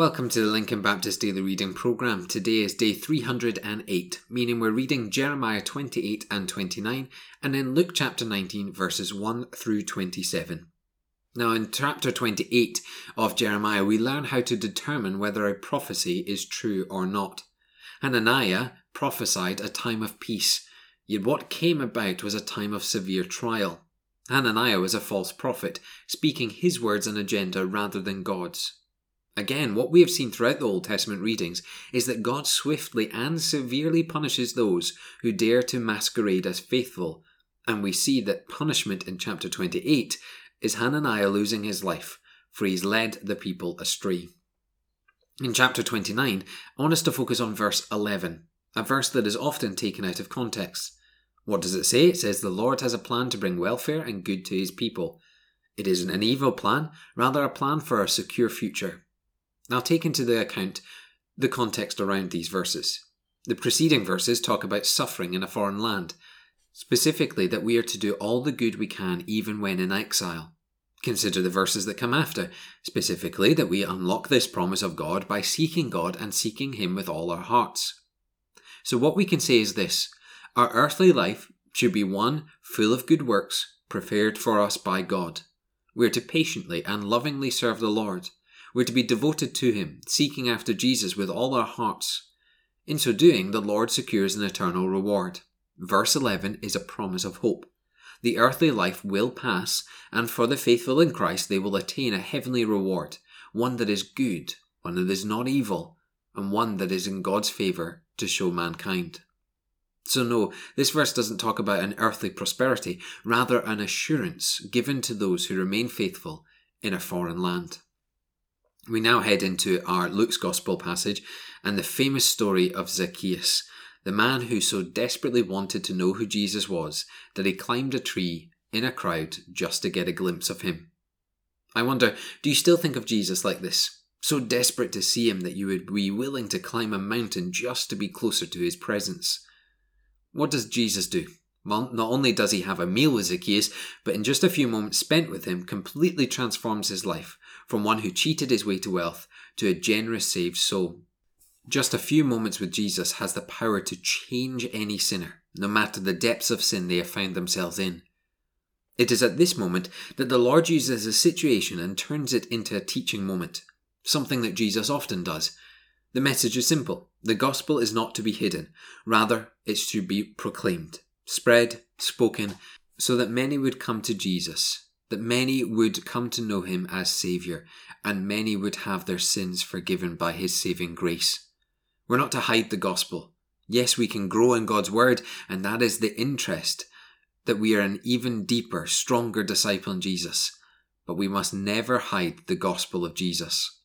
Welcome to the Lincoln Baptist Daily Reading Program. Today is day 308, meaning we're reading Jeremiah 28 and 29, and then Luke chapter 19, verses 1 through 27. Now, in chapter 28 of Jeremiah, we learn how to determine whether a prophecy is true or not. Hananiah prophesied a time of peace, yet what came about was a time of severe trial. Hananiah was a false prophet, speaking his words and agenda rather than God's. Again, what we have seen throughout the Old Testament readings is that God swiftly and severely punishes those who dare to masquerade as faithful, and we see that punishment in chapter 28 is Hananiah losing his life, for he's led the people astray. In chapter 29, I want us to focus on verse 11, a verse that is often taken out of context. What does it say? It says, The Lord has a plan to bring welfare and good to his people. It isn't an evil plan, rather, a plan for a secure future. Now take into the account the context around these verses. The preceding verses talk about suffering in a foreign land, specifically that we are to do all the good we can even when in exile. Consider the verses that come after, specifically that we unlock this promise of God by seeking God and seeking Him with all our hearts. So, what we can say is this our earthly life should be one full of good works prepared for us by God. We are to patiently and lovingly serve the Lord. We're to be devoted to Him, seeking after Jesus with all our hearts. In so doing, the Lord secures an eternal reward. Verse 11 is a promise of hope. The earthly life will pass, and for the faithful in Christ, they will attain a heavenly reward, one that is good, one that is not evil, and one that is in God's favour to show mankind. So, no, this verse doesn't talk about an earthly prosperity, rather, an assurance given to those who remain faithful in a foreign land. We now head into our Luke's Gospel passage and the famous story of Zacchaeus, the man who so desperately wanted to know who Jesus was that he climbed a tree in a crowd just to get a glimpse of him. I wonder, do you still think of Jesus like this? So desperate to see him that you would be willing to climb a mountain just to be closer to his presence? What does Jesus do? Not only does he have a meal with Zacchaeus, but in just a few moments spent with him, completely transforms his life from one who cheated his way to wealth to a generous saved soul. Just a few moments with Jesus has the power to change any sinner, no matter the depths of sin they have found themselves in. It is at this moment that the Lord uses a situation and turns it into a teaching moment, something that Jesus often does. The message is simple. The gospel is not to be hidden. Rather, it's to be proclaimed, spread, spoken, so that many would come to Jesus that many would come to know him as Saviour, and many would have their sins forgiven by his saving grace. We're not to hide the gospel. Yes, we can grow in God's word, and that is the interest that we are an even deeper, stronger disciple in Jesus. But we must never hide the gospel of Jesus.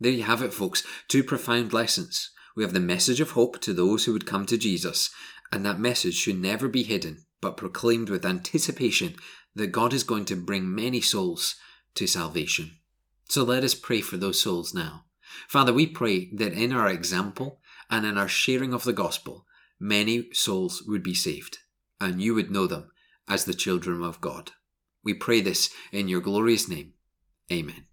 There you have it, folks. Two profound lessons. We have the message of hope to those who would come to Jesus, and that message should never be hidden, but proclaimed with anticipation that God is going to bring many souls to salvation. So let us pray for those souls now. Father, we pray that in our example and in our sharing of the gospel, many souls would be saved, and you would know them as the children of God. We pray this in your glorious name. Amen.